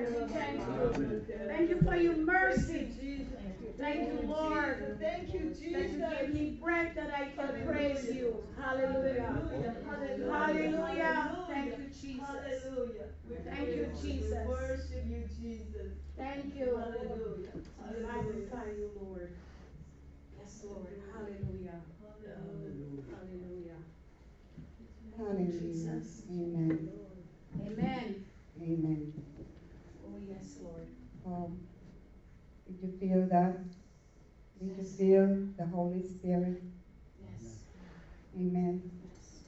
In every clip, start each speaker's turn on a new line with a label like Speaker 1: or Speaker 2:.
Speaker 1: Lord. Thank you. Thank you for your mercy. Thank you, Lord.
Speaker 2: Thank you,
Speaker 1: That you
Speaker 2: Jesus.
Speaker 1: give me breath that I can praise you. Hallelujah.
Speaker 2: Hallelujah.
Speaker 1: Hallelujah. Thank you, Jesus.
Speaker 2: Hallelujah. We
Speaker 1: Thank you, Jesus.
Speaker 2: Worship you, Jesus.
Speaker 1: Thank you.
Speaker 2: Hallelujah.
Speaker 1: I magnify you, Lord. Yes, Lord. Hallelujah.
Speaker 2: Hallelujah.
Speaker 1: Hallelujah.
Speaker 3: Hallelujah.
Speaker 1: Jesus.
Speaker 3: Amen.
Speaker 1: Amen.
Speaker 3: Amen. Um, did you feel that? Did you feel the Holy Spirit?
Speaker 1: Yes.
Speaker 3: Amen.
Speaker 1: Yes.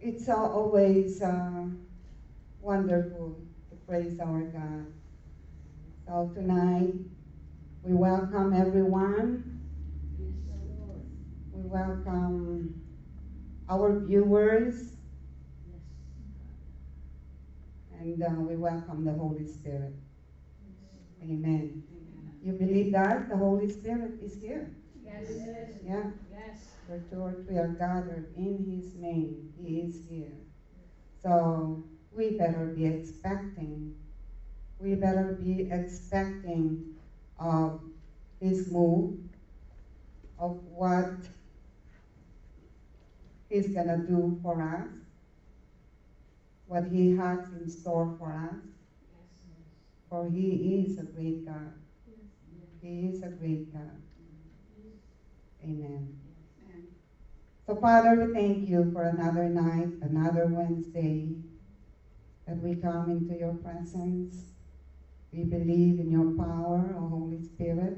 Speaker 3: It's always uh, wonderful to praise our God. So tonight, we welcome everyone.
Speaker 1: Yes,
Speaker 3: We welcome our viewers, and uh, we welcome the Holy Spirit. Amen.
Speaker 1: Amen.
Speaker 3: You believe that the Holy Spirit is here?
Speaker 1: Yes.
Speaker 3: Yeah.
Speaker 1: Yes.
Speaker 3: Where two or three are gathered in His name, He is here. So we better be expecting. We better be expecting of His move, of what He's gonna do for us, what He has in store for us. For He is a great God. He is a great God. Amen. So, Father, we thank you for another night, another Wednesday that we come into your presence. We believe in your power, O Holy Spirit,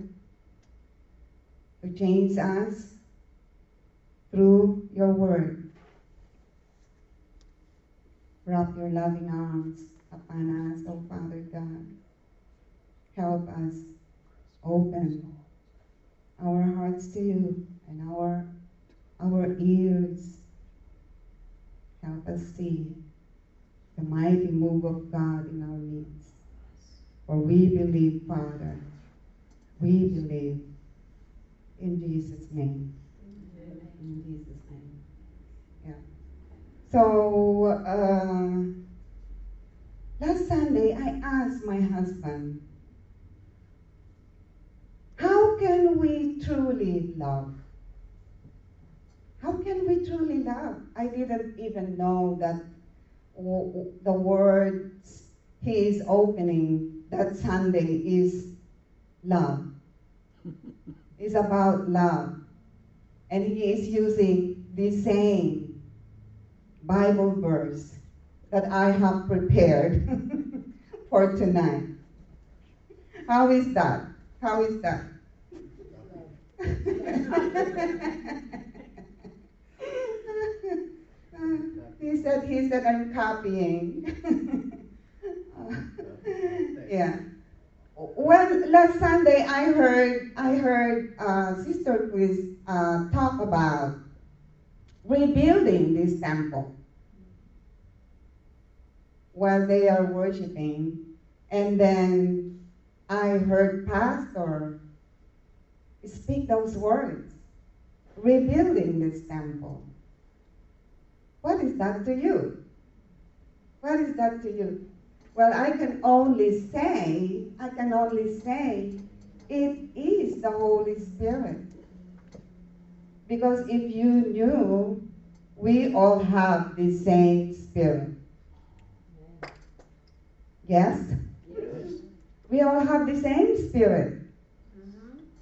Speaker 3: to change us through your word. Wrap your loving arms upon us, O Father God. Help us open our hearts to you and our our ears. Help us see the mighty move of God in our midst. For we believe, Father, we believe in Jesus' name. In Jesus' name. Yeah. So, uh, last Sunday, I asked my husband, how can we truly love? How can we truly love? I didn't even know that the words he is opening that Sunday is love. It's about love. And he is using the same Bible verse that I have prepared for tonight. How is that? How is that? he said he said I'm copying. yeah. Well, last Sunday I heard I heard uh, Sister Chris uh, talk about rebuilding this temple while they are worshiping, and then I heard Pastor speak those words, rebuilding this temple. What is that to you? What is that to you? Well, I can only say, I can only say, it is the Holy Spirit. Because if you knew, we all have the same Spirit. Yes? We all have the same Spirit.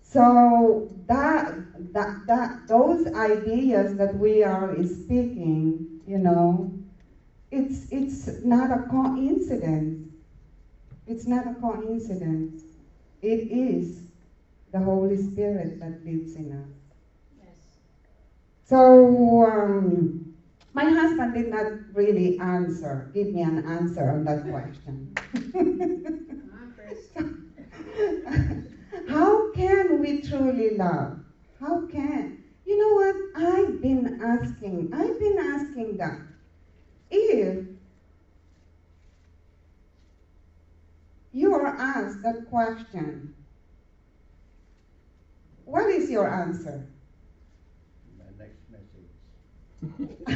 Speaker 3: So that, that, that, those ideas that we are speaking, you know, it's, it's not a coincidence. It's not a coincidence. It is the Holy Spirit that lives in us.
Speaker 1: Yes.
Speaker 3: So, um, my husband did not really answer, give me an answer on that question. How can we truly love? How can? You know what? I've been asking, I've been asking that. If you are asked that question, what is your answer?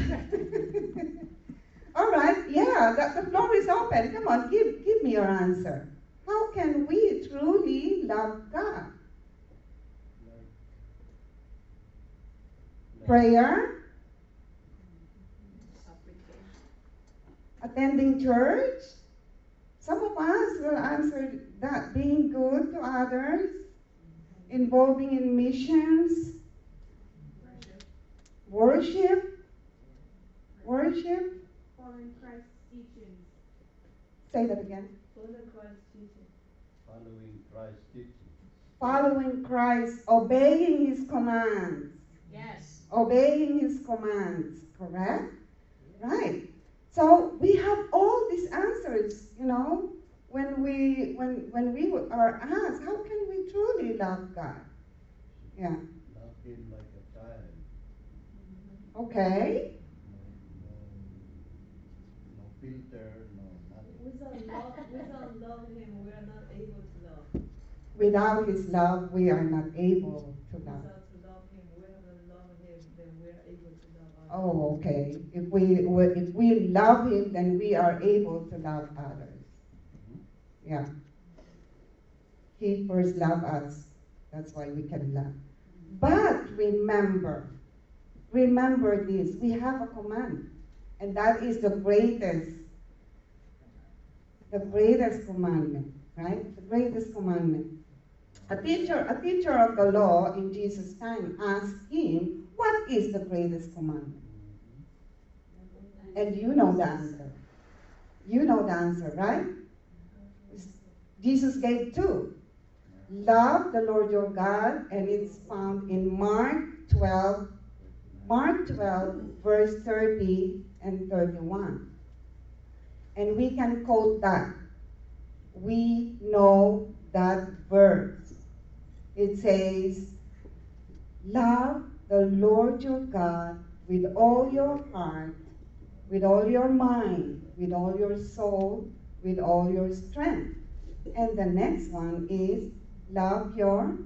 Speaker 3: All right, yeah, the, the floor is open. Come on, give, give me your answer. How can we truly love God? Prayer, attending church. Some of us will answer that being good to others, involving in missions, worship, worship.
Speaker 1: Following Christ's teachings.
Speaker 3: Say that again.
Speaker 2: Follow Christ's teaching.
Speaker 4: Following Christ's teaching.
Speaker 3: Following Christ, obeying his commands.
Speaker 1: Yes.
Speaker 3: obeying his commands, correct? Right. So we have all these answers, you know, when we when when we are asked, how can we truly love God? Yeah.
Speaker 4: Love him like a child.
Speaker 3: Okay.
Speaker 4: No, no, no filter, no nothing.
Speaker 2: Without love, without love him, we are not able to love.
Speaker 3: Without his love, we are not able to love.
Speaker 2: To love him, we haven't love.
Speaker 3: Oh, okay. If we if we love him, then we are able to love others. Yeah. He first loved us. That's why we can love. But remember, remember this. We have a command. And that is the greatest, the greatest commandment, right? The greatest commandment. A teacher, a teacher of the law in Jesus' time asked him, What is the greatest commandment? And you know the answer. You know the answer, right? Jesus gave two. Love the Lord your God, and it's found in Mark 12, Mark 12, verse 30 and 31. And we can quote that. We know that verse. It says, Love the Lord your God with all your heart, with all your mind, with all your soul, with all your strength. And the next one is love your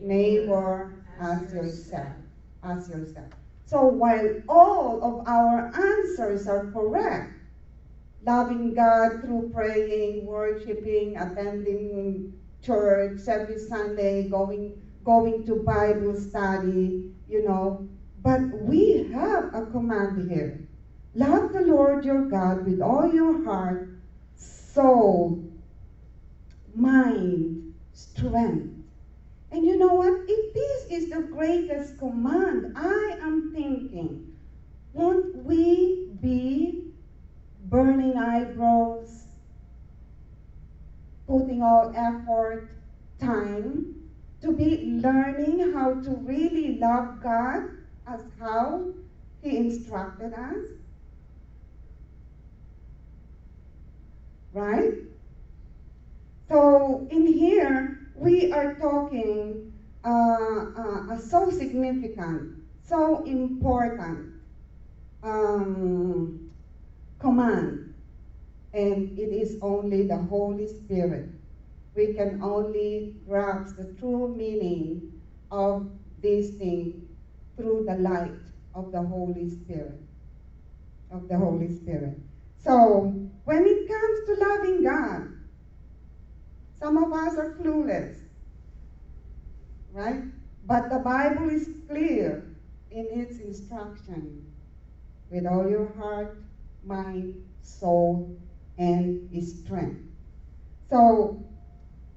Speaker 3: neighbor as yourself. As yourself. So while all of our answers are correct, loving God through praying, worshiping, attending church every Sunday, going going to Bible study, you know, but we have a command here. Love the Lord your God with all your heart, soul, mind, strength. And you know what? If this is the greatest command, I am thinking, won't we be burning eyebrows, putting all effort, time to be learning how to really love God as how He instructed us? Right? So in here, we are talking uh, uh, so significant, so important um, command, and it is only the Holy Spirit. We can only grasp the true meaning of this thing through the light of the Holy Spirit. Of the Holy Spirit. So, when it comes to loving God, some of us are clueless, right? But the Bible is clear in its instruction with all your heart, mind, soul, and strength. So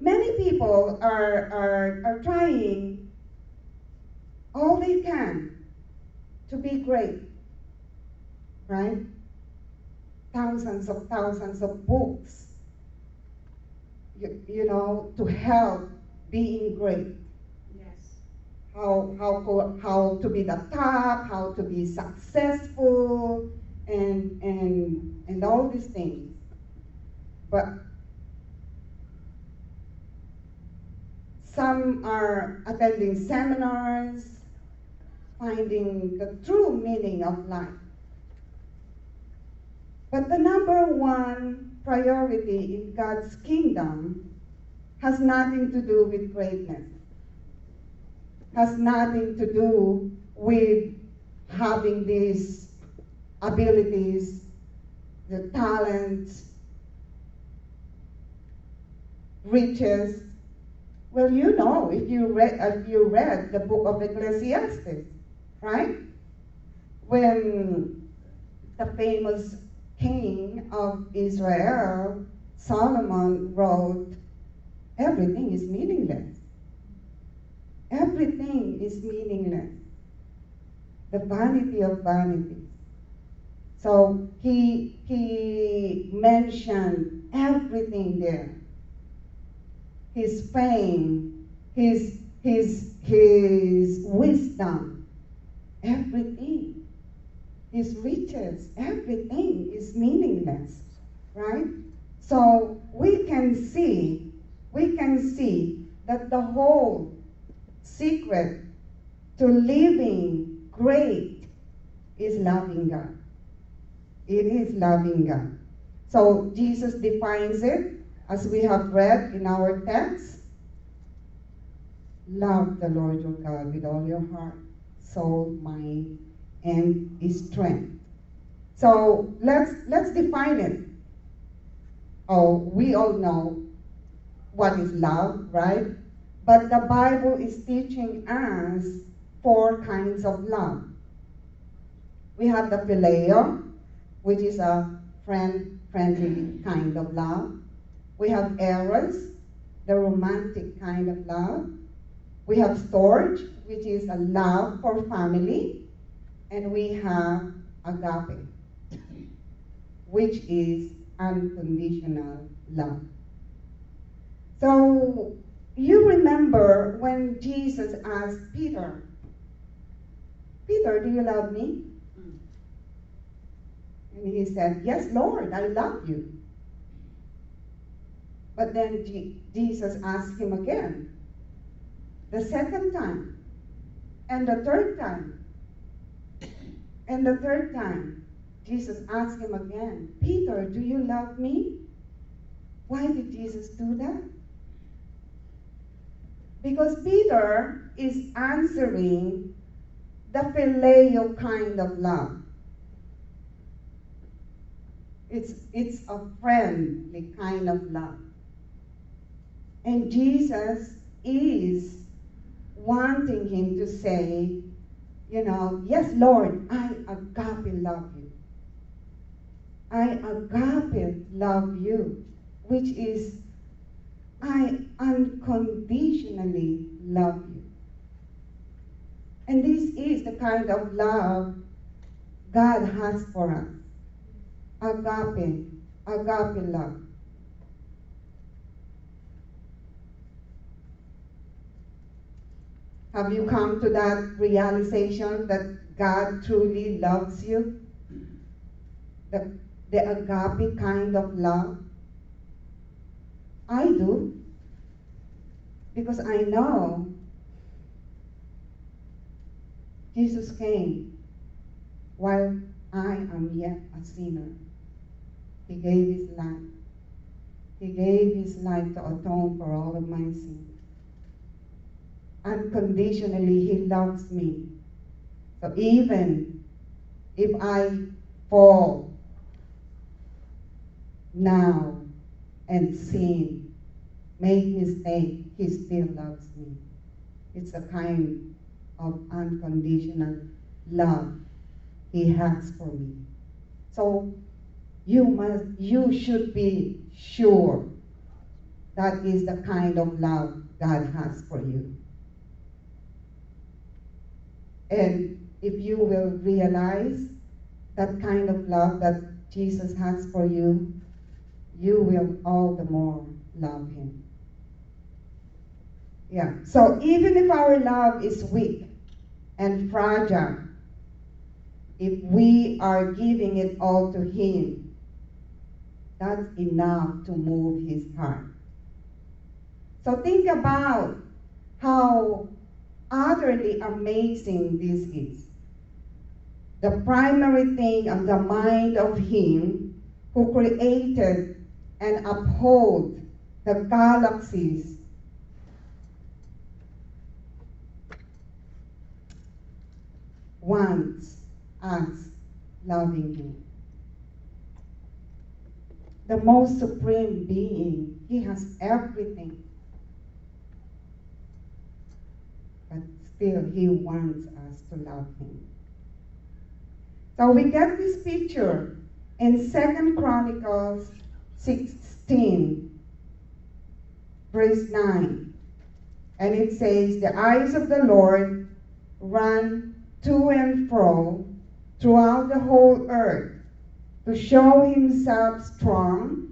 Speaker 3: many people are, are, are trying all they can to be great, right? Thousands of thousands of books you, you know, to help being great.
Speaker 1: Yes.
Speaker 3: How, how, how to be the top, how to be successful, and, and, and all these things. But some are attending seminars, finding the true meaning of life. But the number one priority in God's kingdom has nothing to do with greatness, has nothing to do with having these abilities the talents, riches. Well, you know, if you read, if you read the book of Ecclesiastes, right? When the famous king of Israel, Solomon, wrote, Everything is meaningless. Everything is meaningless. The vanity of vanities. So he, he mentioned everything there his fame, his, his, his wisdom, everything, his riches, everything is meaningless, right? So we can see, we can see that the whole secret to living great is loving God. It is loving God. So Jesus defines it as we have read in our text, love the Lord your God with all your heart, soul, mind, and strength. So let's let's define it. Oh, we all know what is love, right? But the Bible is teaching us four kinds of love. We have the phileo, which is a friend friendly kind of love. We have eros, the romantic kind of love. We have storge, which is a love for family. And we have agape, which is unconditional love. So you remember when Jesus asked Peter, Peter, do you love me? And he said, Yes, Lord, I love you. But then G- Jesus asked him again, the second time, and the third time, and the third time. Jesus asked him again, Peter, do you love me? Why did Jesus do that? Because Peter is answering the phileo kind of love. It's, it's a friendly kind of love. And Jesus is wanting him to say, you know, yes, Lord, I agape love you. I agape love you, which is I unconditionally love you. And this is the kind of love God has for us. Agape, agape love. Have you come to that realization that God truly loves you? The, the agape kind of love? I do. Because I know Jesus came while I am yet a sinner. He gave his life. He gave his life to atone for all of my sins unconditionally he loves me. So even if I fall now and sin, make mistake, he still loves me. It's a kind of unconditional love he has for me. So you must you should be sure that is the kind of love God has for you. And if you will realize that kind of love that Jesus has for you, you will all the more love him. Yeah. So even if our love is weak and fragile, if we are giving it all to him, that's enough to move his heart. So think about how utterly amazing this is. The primary thing of the mind of Him who created and uphold the galaxies wants us loving Him. The most supreme being. He has everything. But still, He wants us to love Him. So we get this picture in Second Chronicles 16, verse 9. And it says, The eyes of the Lord run to and fro throughout the whole earth to show himself strong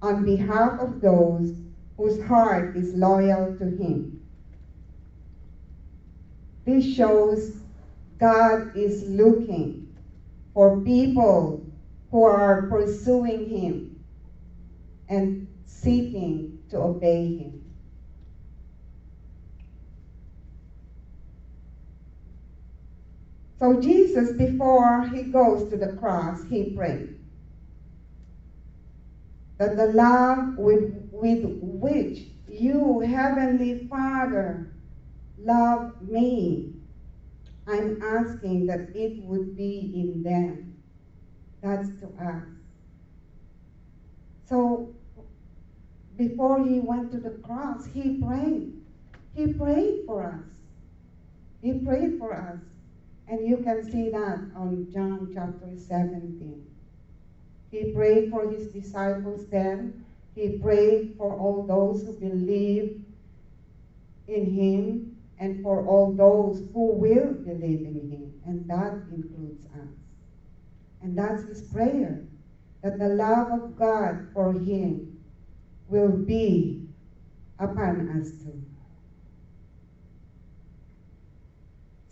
Speaker 3: on behalf of those whose heart is loyal to him. This shows God is looking for people who are pursuing him and seeking to obey him. So Jesus, before he goes to the cross, he prayed that the love with, with which you, Heavenly Father, love me, I'm asking that it would be in them. That's to us. So, before he went to the cross, he prayed. He prayed for us. He prayed for us. And you can see that on John chapter 17. He prayed for his disciples then. He prayed for all those who believe in him and for all those who will believe in him. And that includes us. And that's his prayer that the love of God for him will be upon us too.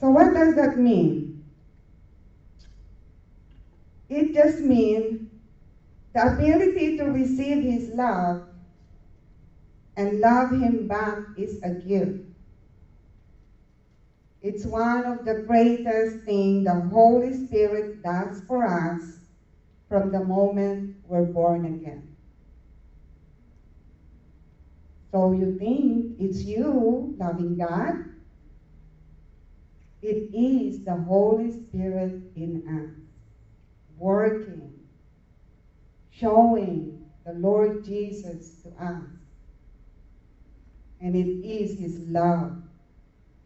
Speaker 3: So, what does that mean? It just means the ability to receive His love and love Him back is a gift. It's one of the greatest things the Holy Spirit does for us from the moment we're born again. So you think it's you loving God? It is the Holy Spirit in us, working, showing the Lord Jesus to us. And it is His love,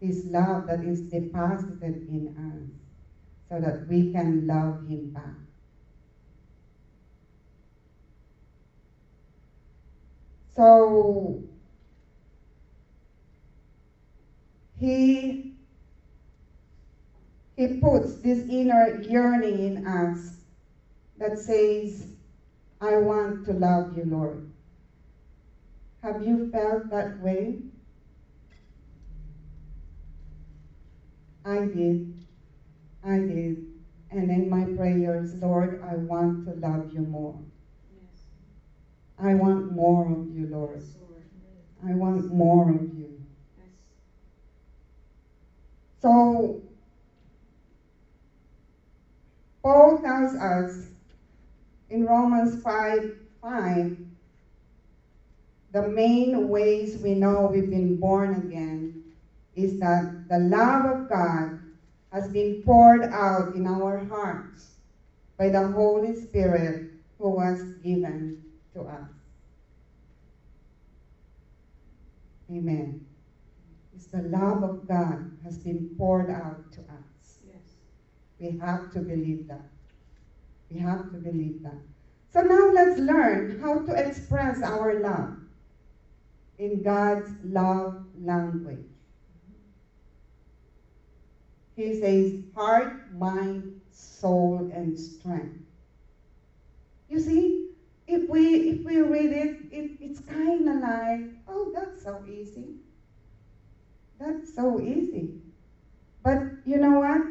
Speaker 3: His love that is deposited in us so that we can love Him back. So, He he puts this inner yearning in us that says, I want to love you, Lord. Have you felt that way? I did. I did. And in my prayers, Lord, I want to love you more.
Speaker 1: Yes.
Speaker 3: I want more of you, Lord.
Speaker 1: Yes.
Speaker 3: I want more of you.
Speaker 1: Yes.
Speaker 3: So, Paul tells us in Romans 5 5 the main ways we know we've been born again is that the love of God has been poured out in our hearts by the Holy Spirit who was given to us. Amen. It's the love of God has been poured out to us. We have to believe that. We have to believe that. So now let's learn how to express our love in God's love language. He says heart, mind, soul, and strength. You see, if we if we read it, it it's kind of like, oh, that's so easy. That's so easy. But you know what?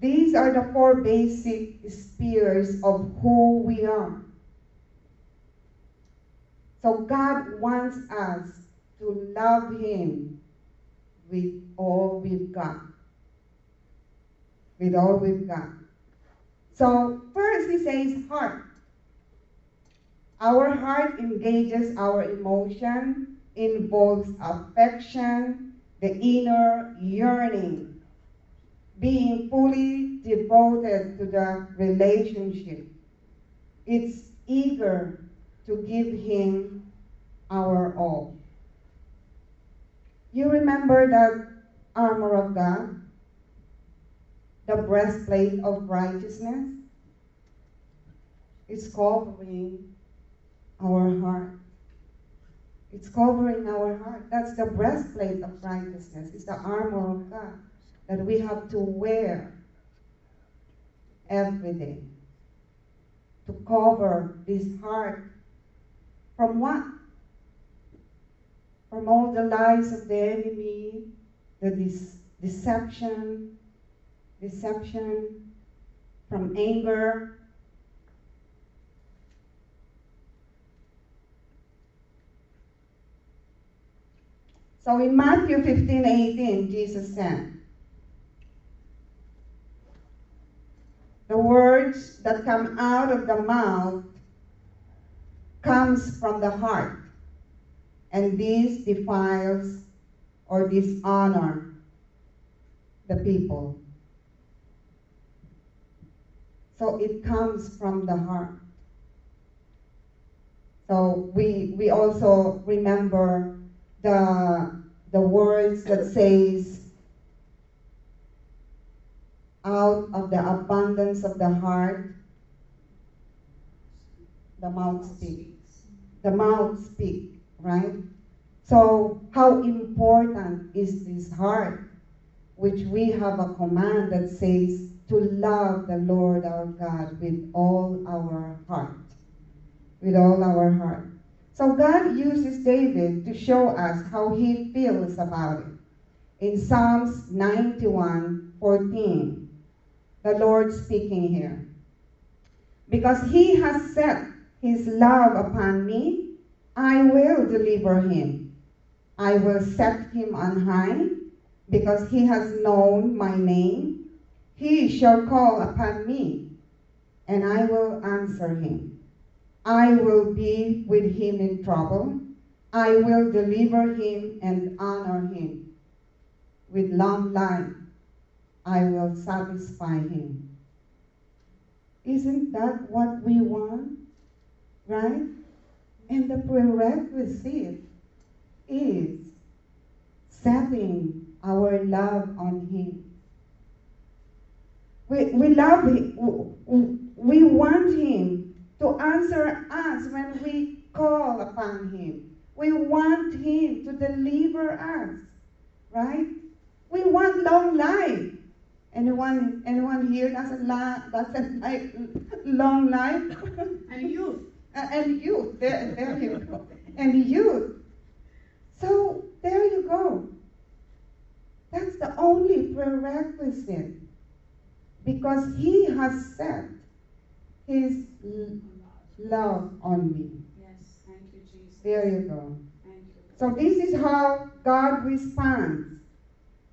Speaker 3: These are the four basic spheres of who we are. So God wants us to love Him with all we've got. With all we've got. So first He says heart. Our heart engages our emotion, involves affection, the inner yearning, being fully devoted to the relationship. It's eager to give Him our all. You remember that armor of God? The breastplate of righteousness? It's covering our heart. It's covering our heart. That's the breastplate of righteousness. It's the armor of God that we have to wear every day to cover this heart from what? From all the lies of the enemy, the dis- deception, deception, from anger. So in Matthew 15 18, Jesus said, The words that come out of the mouth comes from the heart, and this defiles or dishonor the people. So it comes from the heart. So we we also remember the the words that says out of the abundance of the heart the mouth speaks. The mouth speak right? So how important is this heart which we have a command that says to love the lord our god with all our heart with all our heart. So god uses david to show us how he feels about it. In psalms 91 14 the Lord speaking here. Because he has set his love upon me, I will deliver him. I will set him on high, because he has known my name. He shall call upon me, and I will answer him. I will be with him in trouble. I will deliver him and honor him. With long life I will satisfy him. Isn't that what we want? Right? And the prerequisite is setting our love on him. We, we love him. We want him to answer us when we call upon him. We want him to deliver us. Right? We want long life. Anyone, anyone here that's a, la- doesn't like long life?
Speaker 1: And youth.
Speaker 3: Uh, and youth, there, there you go. And youth. So there you go. That's the only prerequisite. Because he has set his love on me.
Speaker 1: Yes, thank you, Jesus.
Speaker 3: There you go.
Speaker 1: You.
Speaker 3: So this is how God responds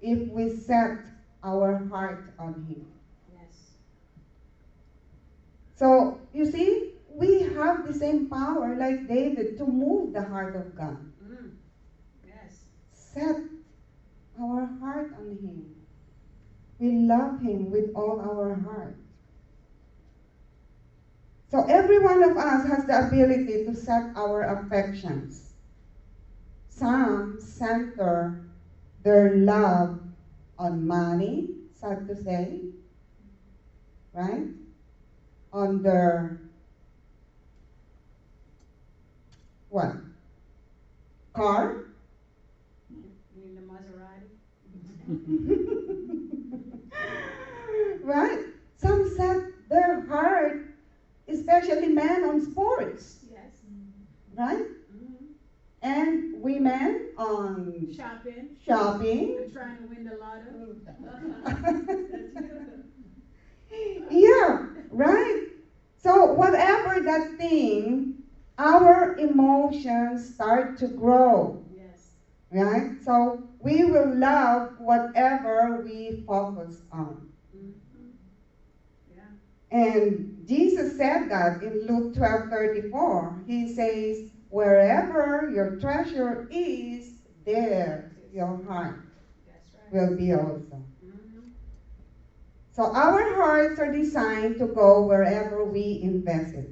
Speaker 3: if we set our heart on him.
Speaker 1: Yes.
Speaker 3: So you see, we have the same power like David to move the heart of God.
Speaker 1: Mm. Yes.
Speaker 3: Set our heart on him. We love him with all our heart. So every one of us has the ability to set our affections. Some center their love on money, sad to say, right? On their what? Car?
Speaker 1: You mean the Maserati?
Speaker 3: right? Some set their heart, especially men, on sports,
Speaker 1: Yes.
Speaker 3: right? And women on
Speaker 1: Shopping.
Speaker 3: shopping.
Speaker 1: And trying to win the lotto.
Speaker 3: yeah, right? So, whatever that thing, our emotions start to grow,
Speaker 1: yes.
Speaker 3: right? So, we will love whatever we focus on.
Speaker 1: Mm-hmm. Yeah.
Speaker 3: And Jesus said that in Luke 12 34. He says, Wherever your treasure is, there your heart
Speaker 1: right.
Speaker 3: will be also.
Speaker 1: Mm-hmm.
Speaker 3: So our hearts are designed to go wherever we invest it.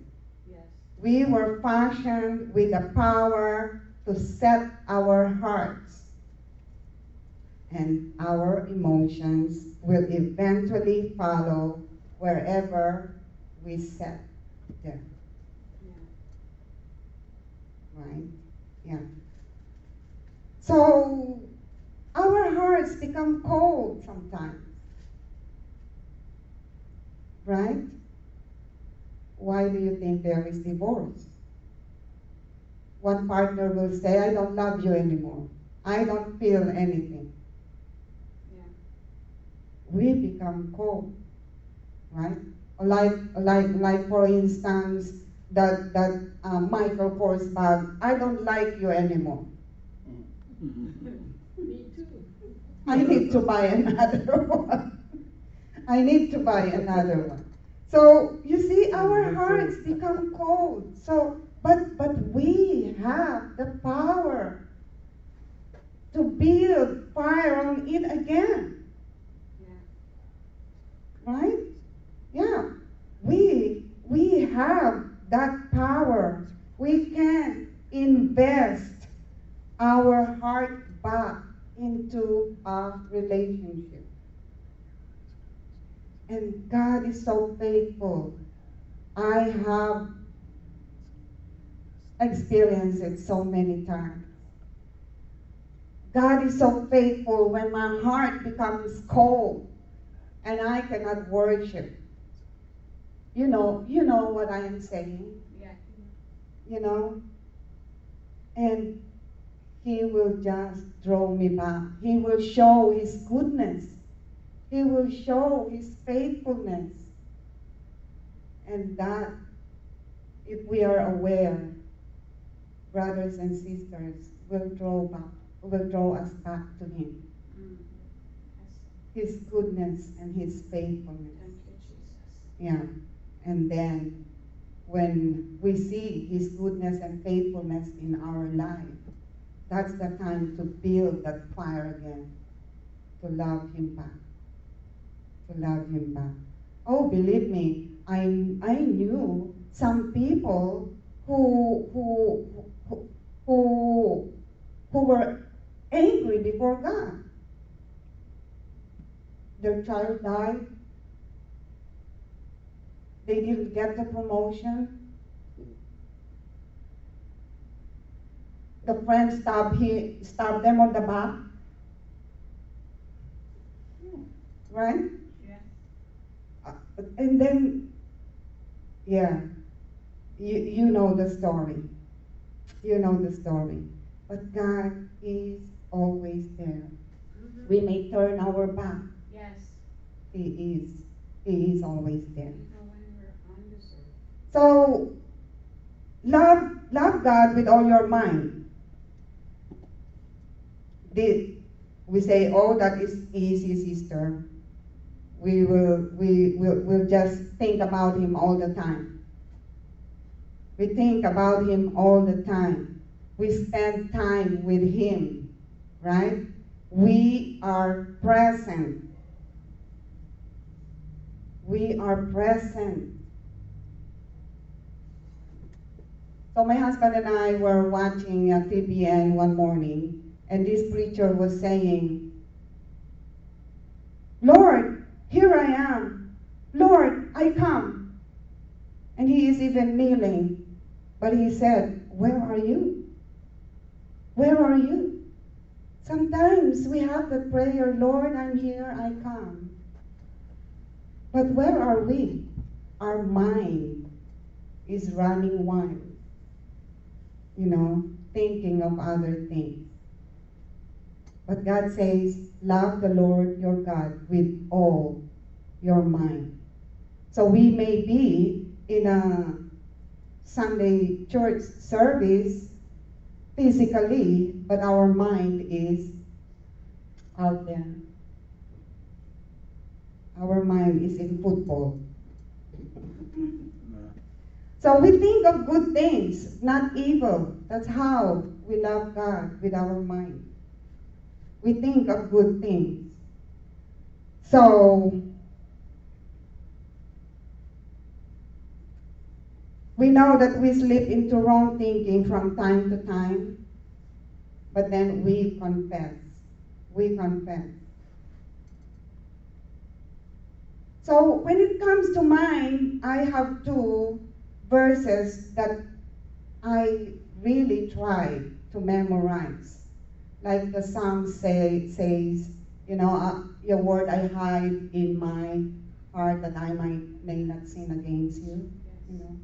Speaker 1: Yes.
Speaker 3: We were fashioned with the power to set our hearts. And our emotions will eventually follow wherever we set them. Right? Yeah. So our hearts become cold sometimes. Right? Why do you think there is divorce? One partner will say, I don't love you anymore. I don't feel anything.
Speaker 1: Yeah.
Speaker 3: We become cold. Right? Like, like, like for instance, that, that uh, Michael Forsberg, I don't like you anymore.
Speaker 2: Me too.
Speaker 3: I need to buy another one. I need to buy another one. So you see, our hearts become cold. So, but but we have the power to build fire on it again,
Speaker 1: Yeah.
Speaker 3: right? Yeah, we we have that power. We can invest our heart back into a relationship. And God is so faithful. I have experienced it so many times. God is so faithful when my heart becomes cold and I cannot worship. You know, you know what I am saying,
Speaker 1: Yeah.
Speaker 3: you know? And he will just draw me back. He will show his goodness. He will show his faithfulness. And that, if we are aware, brothers and sisters, will draw back, will draw us back to him.
Speaker 1: Mm.
Speaker 3: His goodness and his faithfulness.
Speaker 1: Thank you, Jesus.
Speaker 3: Yeah. And then when we see his goodness and faithfulness in our life, that's the time to build that fire again, to love him back. To love him back. Oh, believe me, I, I knew some people who, who, who, who, who were angry before God. Their child died, they didn't get the promotion. The friend stabbed, he, stabbed them on the back. Right?
Speaker 1: Yeah.
Speaker 3: Uh, and then, yeah, you, you know the story. You know the story. But God is always there.
Speaker 1: Mhm.
Speaker 3: We may turn our back.
Speaker 1: Yes.
Speaker 3: He is. He is always there.
Speaker 1: Even when we're undeserved.
Speaker 3: So, love, love God with all your mind. Did we say, "Oh, that is easy, sister"? We will, we will, we'll just think about Him all the time. We think about Him all the time. We spend time with Him, right? We are present. We are present. So my husband and I were watching uh, TBN one morning, and this preacher was saying, Lord, here I am. Lord, I come. And he is even kneeling. But he said, Where are you? Where are you? Sometimes we have the prayer, Lord, I'm here, I come. But where are we? Our mind is running wild you know, thinking of other things. But God says, love the Lord your God with all your mind. So we may be in a Sunday church service physically, but our mind is out there. Our mind is in football. So we think of good things, not evil. That's how we love God with our mind. We think of good things. So We know that we slip into wrong thinking from time to time, but then we confess. We confess. So when it comes to mind, I have two verses that I really try to memorize. Like the Psalm say, says, you know, uh, your word I hide in my heart that I might may not sin against you. You know.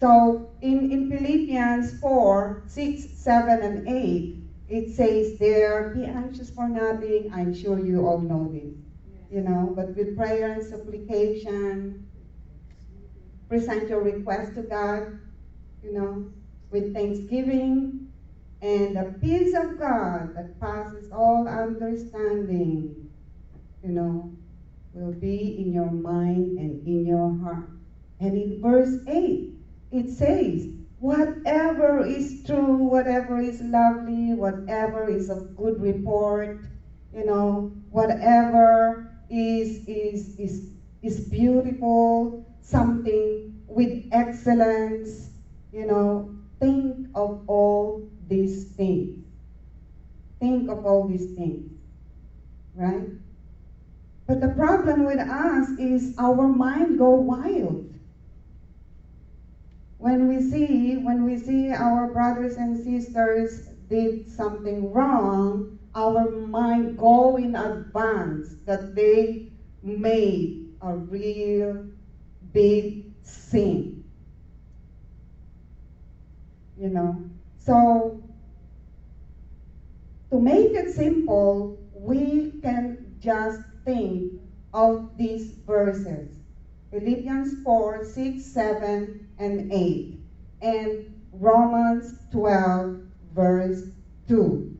Speaker 3: So in, in Philippians 4, 6, 7, and 8, it says there, be anxious for nothing. I'm sure you all know this. You know, but with prayer and supplication, present your request to God, you know, with thanksgiving and the peace of God that passes all understanding, you know, will be in your mind and in your heart. And in verse 8, it says, whatever is true, whatever is lovely, whatever is of good report, you know, whatever is is is is beautiful, something with excellence, you know, think of all these things. Think of all these things. Right? But the problem with us is our mind go wild when we see when we see our brothers and sisters did something wrong our mind go in advance that they made a real big sin you know so to make it simple we can just think of these verses Philippians 4, 6, 7, and 8, and Romans 12, verse 2.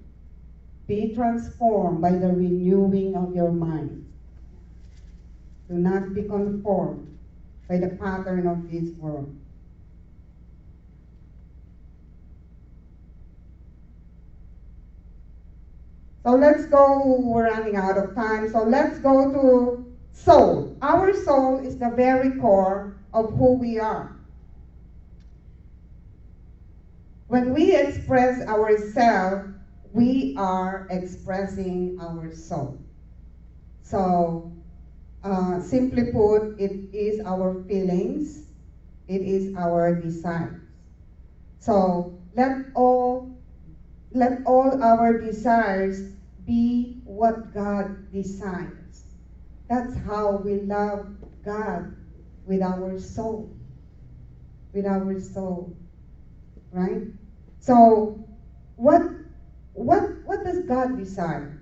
Speaker 3: Be transformed by the renewing of your mind. Do not be conformed by the pattern of this world. So let's go, we're running out of time. So let's go to soul. Our soul is the very core of who we are. When we express ourselves, we are expressing our soul. So, uh, simply put, it is our feelings, it is our desires. So, let all let all our desires be what God desires. That's how we love God with our soul. With our soul. Right? So what what what does God desire?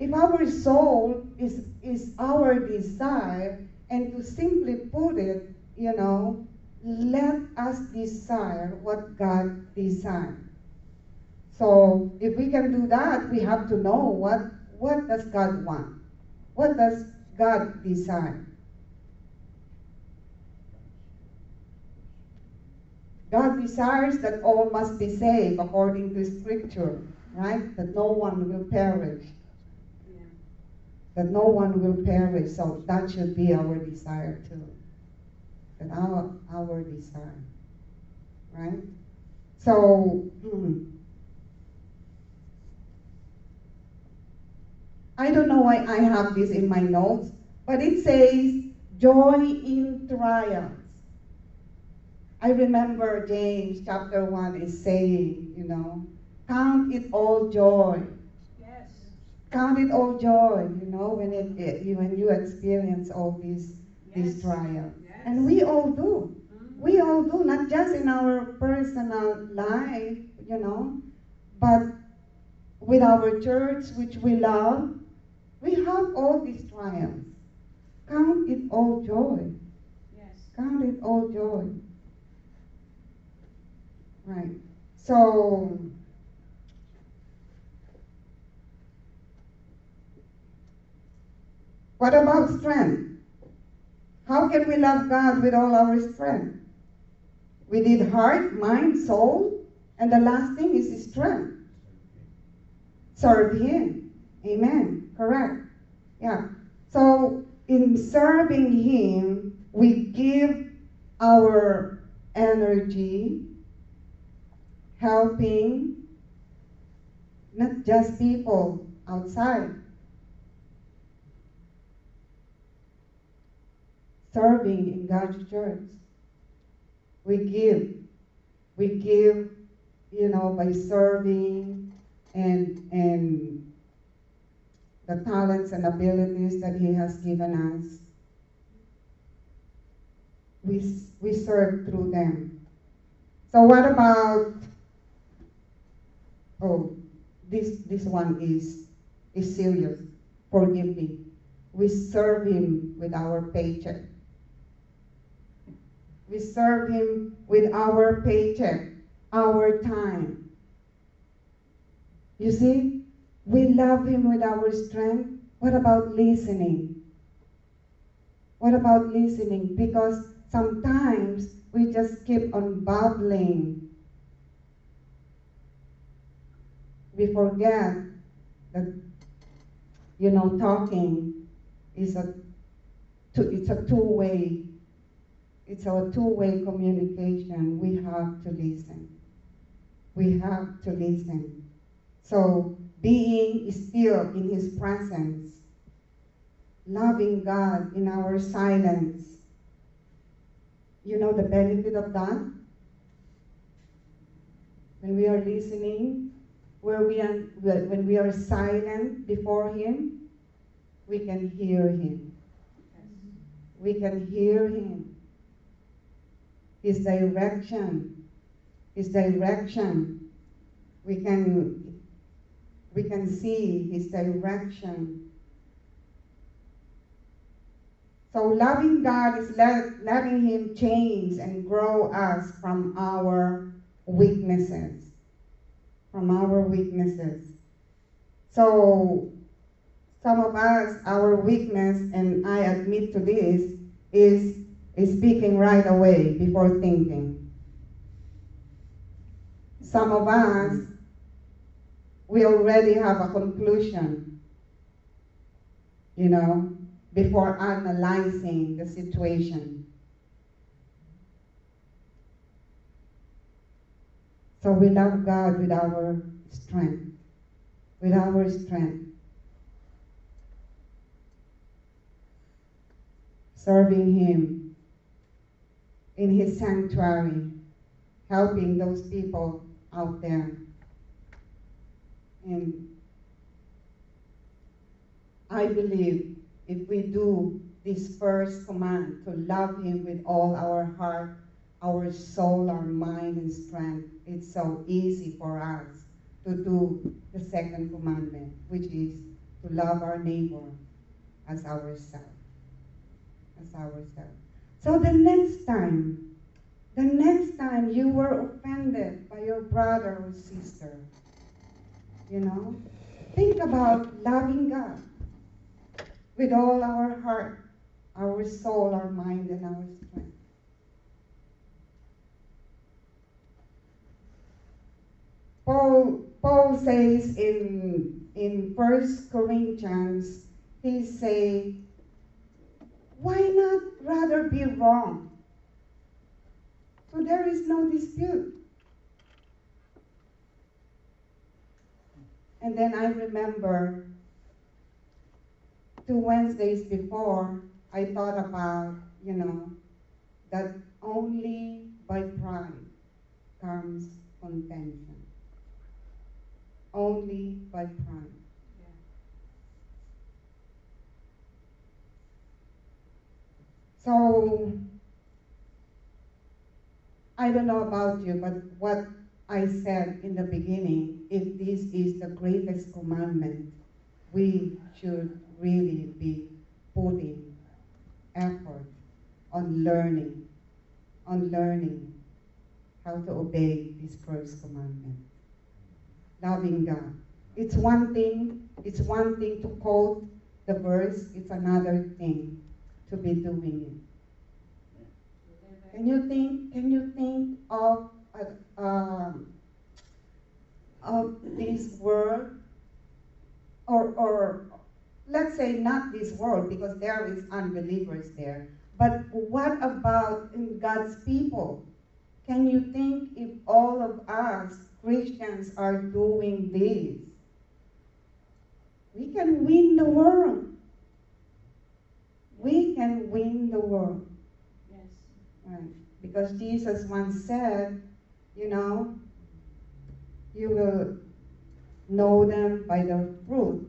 Speaker 3: If our soul is is our desire, and to simply put it, you know, let us desire what God desires. So if we can do that, we have to know what what does God want? What does God desire? God desires that all must be saved according to Scripture, right? That no one will perish. That no one will perish. So that should be our desire too. That our our desire, right? So. Hmm. I don't know why I have this in my notes, but it says joy in trials. I remember James chapter 1 is saying, you know, count it all joy. Count it all joy, you know, when it, it when you experience all these these
Speaker 1: Yes.
Speaker 3: trials.
Speaker 1: Yes.
Speaker 3: And we all do.
Speaker 1: Mhm.
Speaker 3: We all do, not just in our personal life, you know, but with our church, which we love, we have all these trials. Count it all joy.
Speaker 1: Yes.
Speaker 3: Count it all joy. Right. So, what about strength? How can we love God with all our strength? We need heart, mind, soul, and the last thing is strength. Serve Him. Amen. Correct. Yeah. So, in serving Him, we give our energy helping not just people outside, serving in God's church. We give. We give, you know, by serving and and the talents and abilities that He has given us. We, we serve through them. So what about oh this this one is is serious. Forgive me. We serve him with our paycheck. We serve him with our paycheck, our time. You see, we love him with our strength. What about listening? What about listening? Because sometimes we just keep on babbling. We forget that, you know, talking is a it's a two-way it's a two-way communication. We have to listen. We have to listen. So being still in his presence, loving God in our silence. You know the benefit of that? When we are listening, where we are, when we are silent before him, we can hear him. We can hear him his direction, his direction. We can, we can see his direction. So loving God is let, letting him change and grow us from our weaknesses. From our weaknesses. So some of us, our weakness, and I admit to this, is is speaking right away before thinking. Some of us, we already have a conclusion, you know, before analyzing the situation. So we love God with our strength, with our strength. Serving Him in his sanctuary, helping those people out there. And I believe if we do this first command to love him with all our heart, our soul, our mind, and strength, it's so easy for us to do the second commandment, which is to love our neighbor as ourselves. As ourselves. So the next time, the next time you were offended by your brother or sister, you know, think about loving God with all our heart, our soul, our mind, and our strength. Paul, Paul says in, in 1 Corinthians, he say, why not rather be wrong? So there is no dispute. And then I remember two Wednesdays before, I thought about, you know, that only by pride comes contention. Only by pride. So, I don't know about you, but what I said in the beginning, if this is the greatest commandment, we should really be putting effort on learning, on learning how to obey this first commandment. Loving God. It's one thing, it's one thing to quote the verse, it's another thing to be doing it. Can you think? Can you think of uh, um, of this world, or or let's say not this world because there is unbelievers there, But what about God's people? Can you think if all of us Christians are doing this? We can win the world. We can win the world.
Speaker 1: Yes.
Speaker 3: Right. Because Jesus once said, you know, you will know them by their fruit.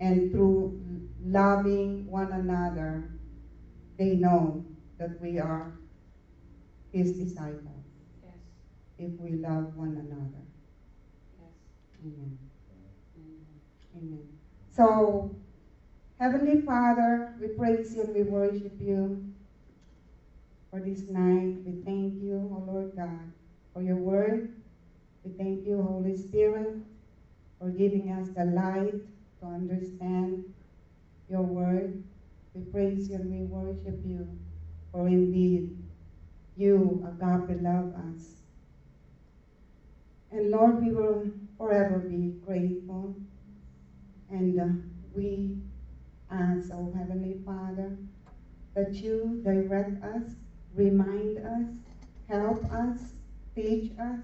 Speaker 3: And through loving one another, they know that we are his disciples
Speaker 1: Yes.
Speaker 3: if we love one another.
Speaker 1: Yes.
Speaker 3: Amen.
Speaker 1: Amen.
Speaker 3: Amen. So, Heavenly Father, we praise you and we worship you for this night. We thank you, O Lord God, for your word. We thank you, Holy Spirit, for giving us the light to understand your word. We praise you and we worship you, for indeed you, agape, love us. And Lord, we will forever be grateful. And uh, we ask, oh Heavenly Father, that you direct us, remind us, help us, teach us,